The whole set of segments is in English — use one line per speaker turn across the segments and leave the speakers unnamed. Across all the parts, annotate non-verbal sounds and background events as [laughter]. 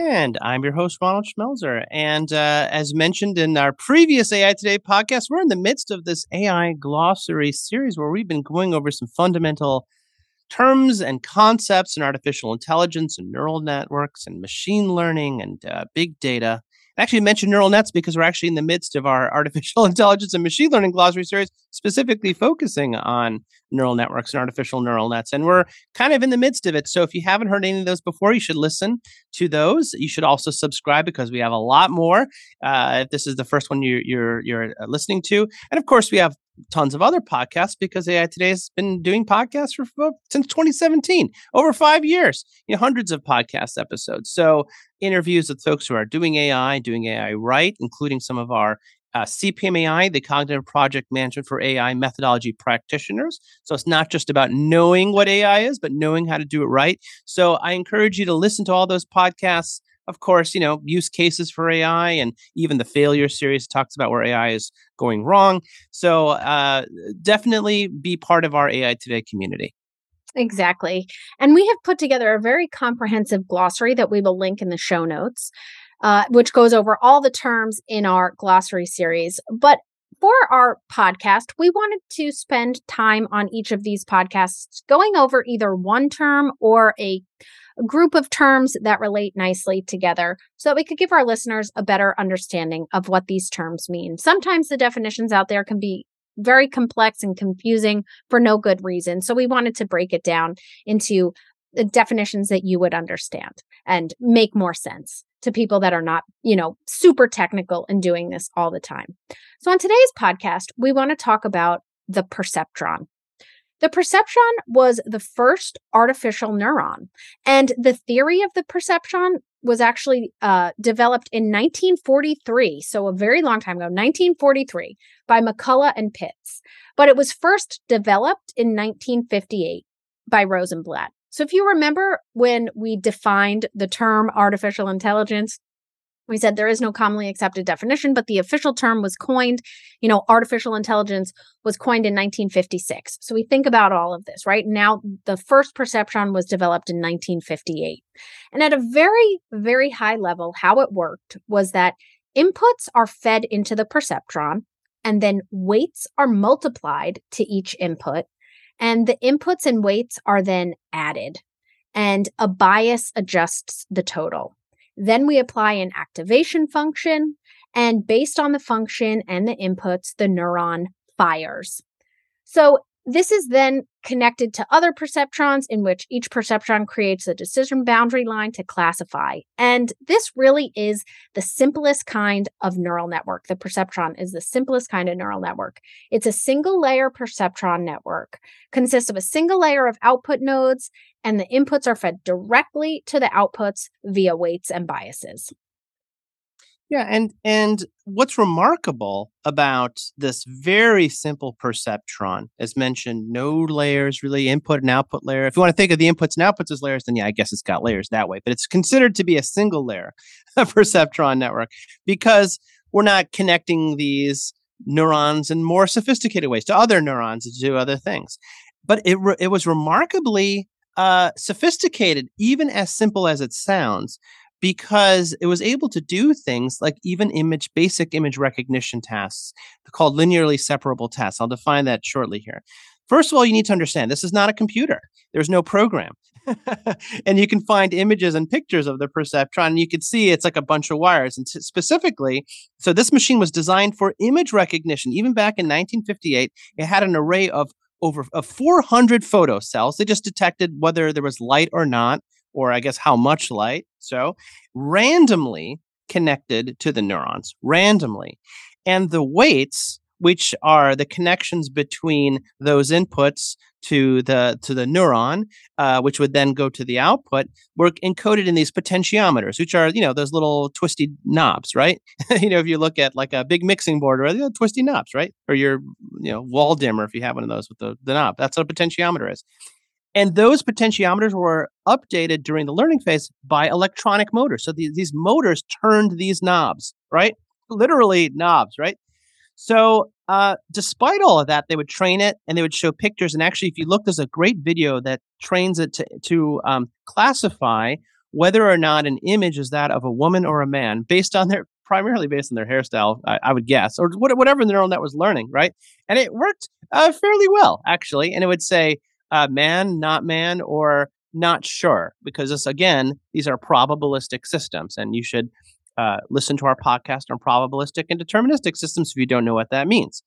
And I'm your host, Ronald Schmelzer. And uh, as mentioned in our previous AI Today podcast, we're in the midst of this AI glossary series where we've been going over some fundamental terms and concepts in artificial intelligence and neural networks and machine learning and uh, big data. I actually mentioned neural nets because we're actually in the midst of our [laughs] artificial intelligence and machine learning glossary series, specifically focusing on neural networks and artificial neural nets. And we're kind of in the midst of it. So if you haven't heard any of those before, you should listen to those. You should also subscribe because we have a lot more. Uh, if this is the first one you, you're you're uh, listening to, and of course we have tons of other podcasts because AI Today has been doing podcasts for, for since 2017, over five years. You know, hundreds of podcast episodes. So interviews with folks who are doing AI, doing AI right, including some of our uh, CPMAI, the Cognitive Project Management for AI methodology practitioners. So it's not just about knowing what AI is, but knowing how to do it right. So I encourage you to listen to all those podcasts. Of course, you know, use cases for AI and even the failure series talks about where AI is going wrong. So uh, definitely be part of our AI Today community.
Exactly. And we have put together a very comprehensive glossary that we will link in the show notes uh, which goes over all the terms in our glossary series. But for our podcast, we wanted to spend time on each of these podcasts going over either one term or a group of terms that relate nicely together so that we could give our listeners a better understanding of what these terms mean. Sometimes the definitions out there can be very complex and confusing for no good reason. So we wanted to break it down into the definitions that you would understand and make more sense to people that are not, you know, super technical and doing this all the time. So on today's podcast, we want to talk about the perceptron. The perceptron was the first artificial neuron, and the theory of the perceptron was actually uh, developed in 1943, so a very long time ago, 1943, by McCulloch and Pitts. But it was first developed in 1958 by Rosenblatt. So, if you remember when we defined the term artificial intelligence, we said there is no commonly accepted definition, but the official term was coined, you know, artificial intelligence was coined in 1956. So we think about all of this, right? Now, the first perceptron was developed in 1958. And at a very, very high level, how it worked was that inputs are fed into the perceptron, and then weights are multiplied to each input. And the inputs and weights are then added, and a bias adjusts the total. Then we apply an activation function, and based on the function and the inputs, the neuron fires. So this is then connected to other perceptrons in which each perceptron creates a decision boundary line to classify. And this really is the simplest kind of neural network. The perceptron is the simplest kind of neural network. It's a single layer perceptron network, consists of a single layer of output nodes, and the inputs are fed directly to the outputs via weights and biases.
Yeah, and and what's remarkable about this very simple perceptron, as mentioned, no layers really, input and output layer. If you want to think of the inputs and outputs as layers, then yeah, I guess it's got layers that way. But it's considered to be a single layer [laughs] a perceptron network because we're not connecting these neurons in more sophisticated ways to other neurons to do other things. But it re- it was remarkably uh, sophisticated, even as simple as it sounds, because it was able to do things like even image basic image recognition tasks called linearly separable tasks. I'll define that shortly here. First of all, you need to understand this is not a computer. There's no program. [laughs] and you can find images and pictures of the perceptron and you can see it's like a bunch of wires and specifically so this machine was designed for image recognition even back in 1958 it had an array of over of 400 photo cells they just detected whether there was light or not or I guess how much light. So randomly connected to the neurons, randomly. And the weights which are the connections between those inputs to the to the neuron, uh, which would then go to the output, were encoded in these potentiometers, which are you know those little twisty knobs, right? [laughs] you know, if you look at like a big mixing board or know, twisty knobs, right? Or your you know wall dimmer if you have one of those with the, the knob. That's what a potentiometer is. And those potentiometers were updated during the learning phase by electronic motors. So these, motors turned these knobs, right? Literally knobs, right? So, uh, despite all of that, they would train it and they would show pictures. And actually, if you look, there's a great video that trains it to, to um, classify whether or not an image is that of a woman or a man based on their primarily based on their hairstyle, I, I would guess, or whatever the neural net was learning, right? And it worked uh, fairly well, actually. And it would say uh, man, not man, or not sure, because this again, these are probabilistic systems, and you should uh, listen to our podcast on probabilistic and deterministic systems if you don't know what that means.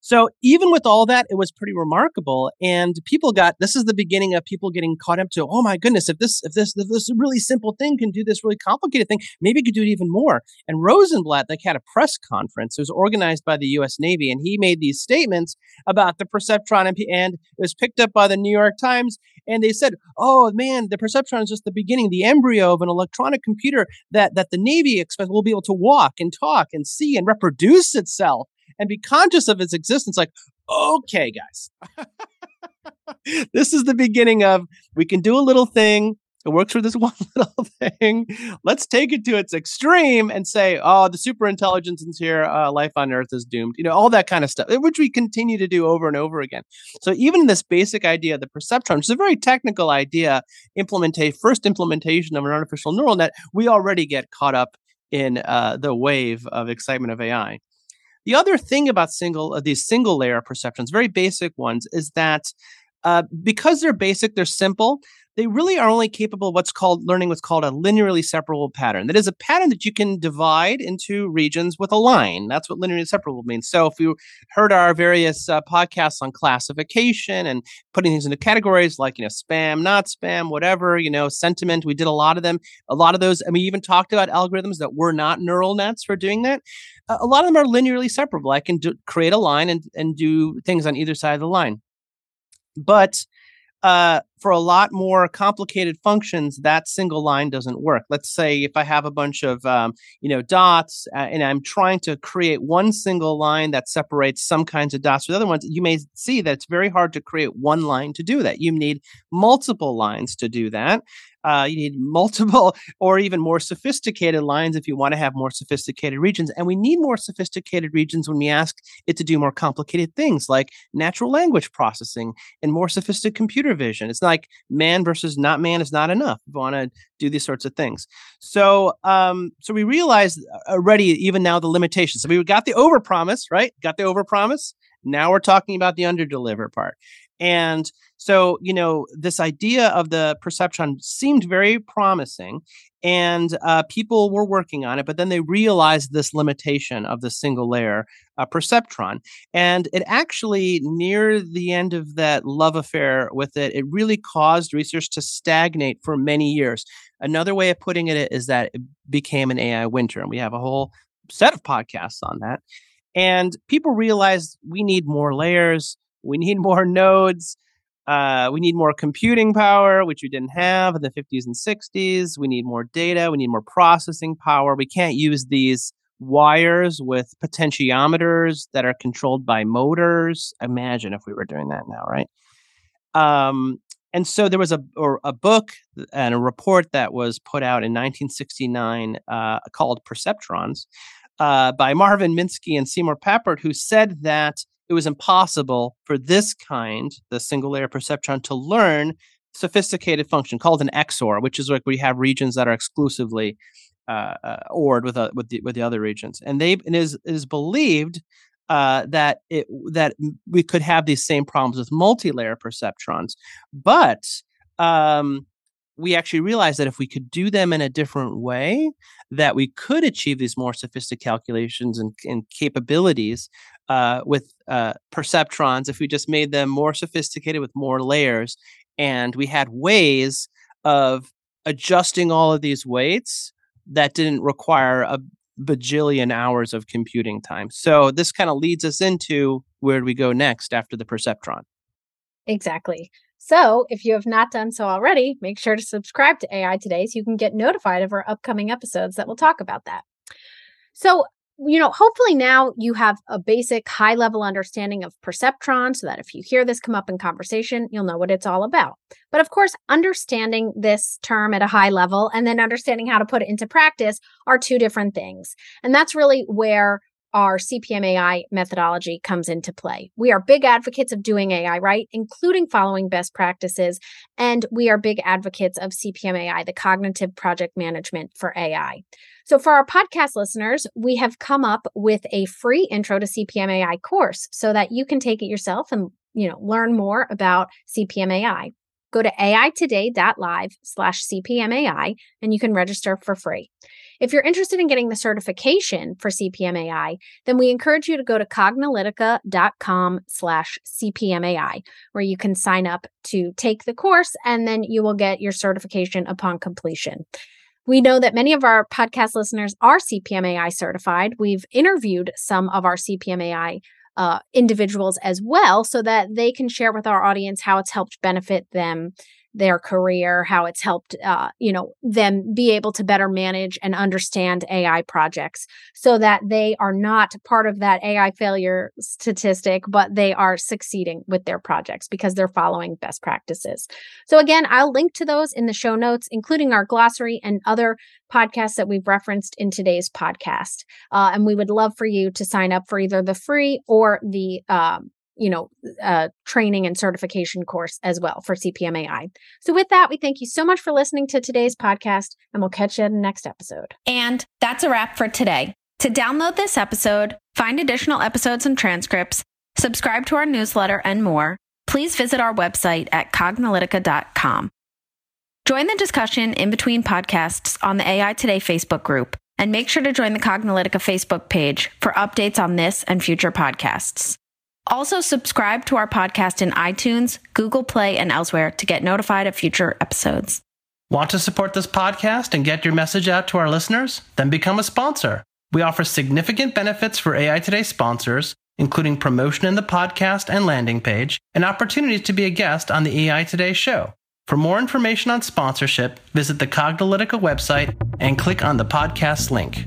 So even with all that, it was pretty remarkable. And people got this is the beginning of people getting caught up to, oh my goodness, if this if this if this really simple thing can do this really complicated thing, maybe it could do it even more. And Rosenblatt, like had a press conference. It was organized by the US Navy, and he made these statements about the perceptron and, and it was picked up by the New York Times. And they said, oh man, the perceptron is just the beginning, the embryo of an electronic computer that that the Navy expects will be able to walk and talk and see and reproduce itself and be conscious of its existence like okay guys [laughs] this is the beginning of we can do a little thing. It works for this [laughs] one little thing. Let's take it to its extreme and say oh the super intelligence is here. Uh, life on earth is doomed. You know all that kind of stuff which we continue to do over and over again. So even this basic idea the perceptron which is a very technical idea implementate first implementation of an artificial neural net we already get caught up in uh, the wave of excitement of ai the other thing about single uh, these single layer perceptrons, very basic ones, is that uh, because they're basic, they're simple. They really are only capable of what's called learning what's called a linearly separable pattern. That is a pattern that you can divide into regions with a line. That's what linearly separable means. So if you heard our various uh, podcasts on classification and putting things into categories like, you know, spam, not spam, whatever, you know, sentiment, we did a lot of them. A lot of those, and we even talked about algorithms that were not neural nets for doing that. Uh, a lot of them are linearly separable. I can do, create a line and, and do things on either side of the line. But uh, for a lot more complicated functions, that single line doesn't work. Let's say if I have a bunch of um, you know dots uh, and I'm trying to create one single line that separates some kinds of dots with other ones, you may see that it's very hard to create one line to do that. You need multiple lines to do that. Uh, you need multiple [laughs] or even more sophisticated lines if you want to have more sophisticated regions. And we need more sophisticated regions when we ask it to do more complicated things like natural language processing and more sophisticated computer vision. It's like man versus not man is not enough. We want to do these sorts of things. So, um, so we realized already, even now, the limitations. So we got the overpromise, right? Got the overpromise. Now we're talking about the underdeliver part. And so, you know, this idea of the perceptron seemed very promising and uh, people were working on it, but then they realized this limitation of the single layer uh, perceptron. And it actually, near the end of that love affair with it, it really caused research to stagnate for many years. Another way of putting it is that it became an AI winter, and we have a whole set of podcasts on that. And people realized we need more layers, we need more nodes uh, we need more computing power, which we didn't have in the 50s and 60s. We need more data. We need more processing power. We can't use these wires with potentiometers that are controlled by motors. Imagine if we were doing that now, right? Um, and so there was a a book and a report that was put out in 1969 uh, called Perceptrons uh, by Marvin Minsky and Seymour Papert, who said that it was impossible for this kind, the single layer perceptron, to learn sophisticated function called an XOR, which is like we have regions that are exclusively uh, uh, ORed with uh, with the with the other regions, and they it is it is believed uh, that it that we could have these same problems with multi-layer perceptrons, but um, we actually realized that if we could do them in a different way, that we could achieve these more sophisticated calculations and, and capabilities uh, with uh, perceptrons if we just made them more sophisticated with more layers and we had ways of adjusting all of these weights that didn't require a bajillion hours of computing time. So this kind of leads us into where do we go next after the perceptron?
Exactly. So, if you have not done so already, make sure to subscribe to AI Today so you can get notified of our upcoming episodes that will talk about that. So, you know, hopefully now you have a basic high level understanding of perceptron so that if you hear this come up in conversation, you'll know what it's all about. But of course, understanding this term at a high level and then understanding how to put it into practice are two different things. And that's really where our CPM AI methodology comes into play. We are big advocates of doing AI right, including following best practices. And we are big advocates of CPM AI, the cognitive project management for AI. So, for our podcast listeners, we have come up with a free intro to CPM AI course so that you can take it yourself and you know learn more about CPM AI. Go to aitoday.live slash CPMAI and you can register for free. If you're interested in getting the certification for CPMAI, then we encourage you to go to cognilytica.com slash CPMAI, where you can sign up to take the course and then you will get your certification upon completion. We know that many of our podcast listeners are CPMAI certified. We've interviewed some of our CPMAI uh, individuals as well so that they can share with our audience how it's helped benefit them their career, how it's helped, uh, you know, them be able to better manage and understand AI projects so that they are not part of that AI failure statistic, but they are succeeding with their projects because they're following best practices. So again, I'll link to those in the show notes, including our glossary and other podcasts that we've referenced in today's podcast. Uh, and we would love for you to sign up for either the free or the um, you know, uh, training and certification course as well for CPMAI. So, with that, we thank you so much for listening to today's podcast, and we'll catch you in the next episode.
And that's a wrap for today. To download this episode, find additional episodes and transcripts, subscribe to our newsletter, and more, please visit our website at cognilytica.com. Join the discussion in between podcasts on the AI Today Facebook group, and make sure to join the Cognilytica Facebook page for updates on this and future podcasts. Also, subscribe to our podcast in iTunes, Google Play, and elsewhere to get notified of future episodes.
Want to support this podcast and get your message out to our listeners? Then become a sponsor. We offer significant benefits for AI Today sponsors, including promotion in the podcast and landing page, and opportunities to be a guest on the AI Today show. For more information on sponsorship, visit the Cognilytica website and click on the podcast link.